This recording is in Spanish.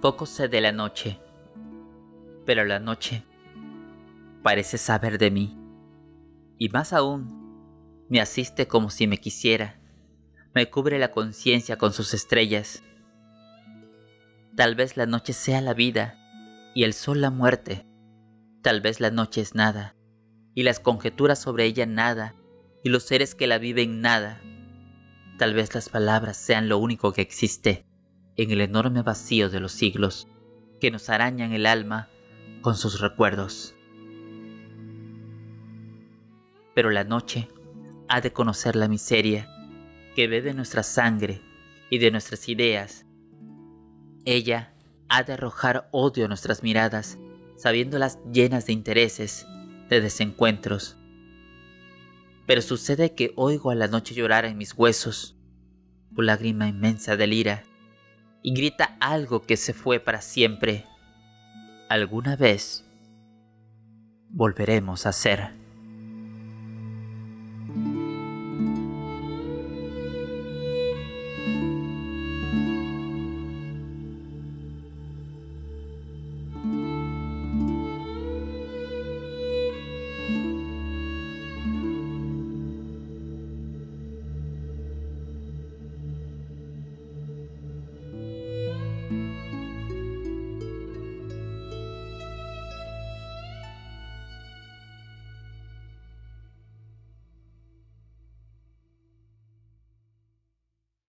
Poco sé de la noche, pero la noche parece saber de mí. Y más aún, me asiste como si me quisiera. Me cubre la conciencia con sus estrellas. Tal vez la noche sea la vida y el sol la muerte. Tal vez la noche es nada y las conjeturas sobre ella nada y los seres que la viven nada. Tal vez las palabras sean lo único que existe en el enorme vacío de los siglos que nos arañan el alma con sus recuerdos. Pero la noche ha de conocer la miseria que bebe nuestra sangre y de nuestras ideas. Ella ha de arrojar odio a nuestras miradas, sabiéndolas llenas de intereses, de desencuentros. Pero sucede que oigo a la noche llorar en mis huesos, por lágrima inmensa de ira, y grita algo que se fue para siempre. Alguna vez volveremos a ser.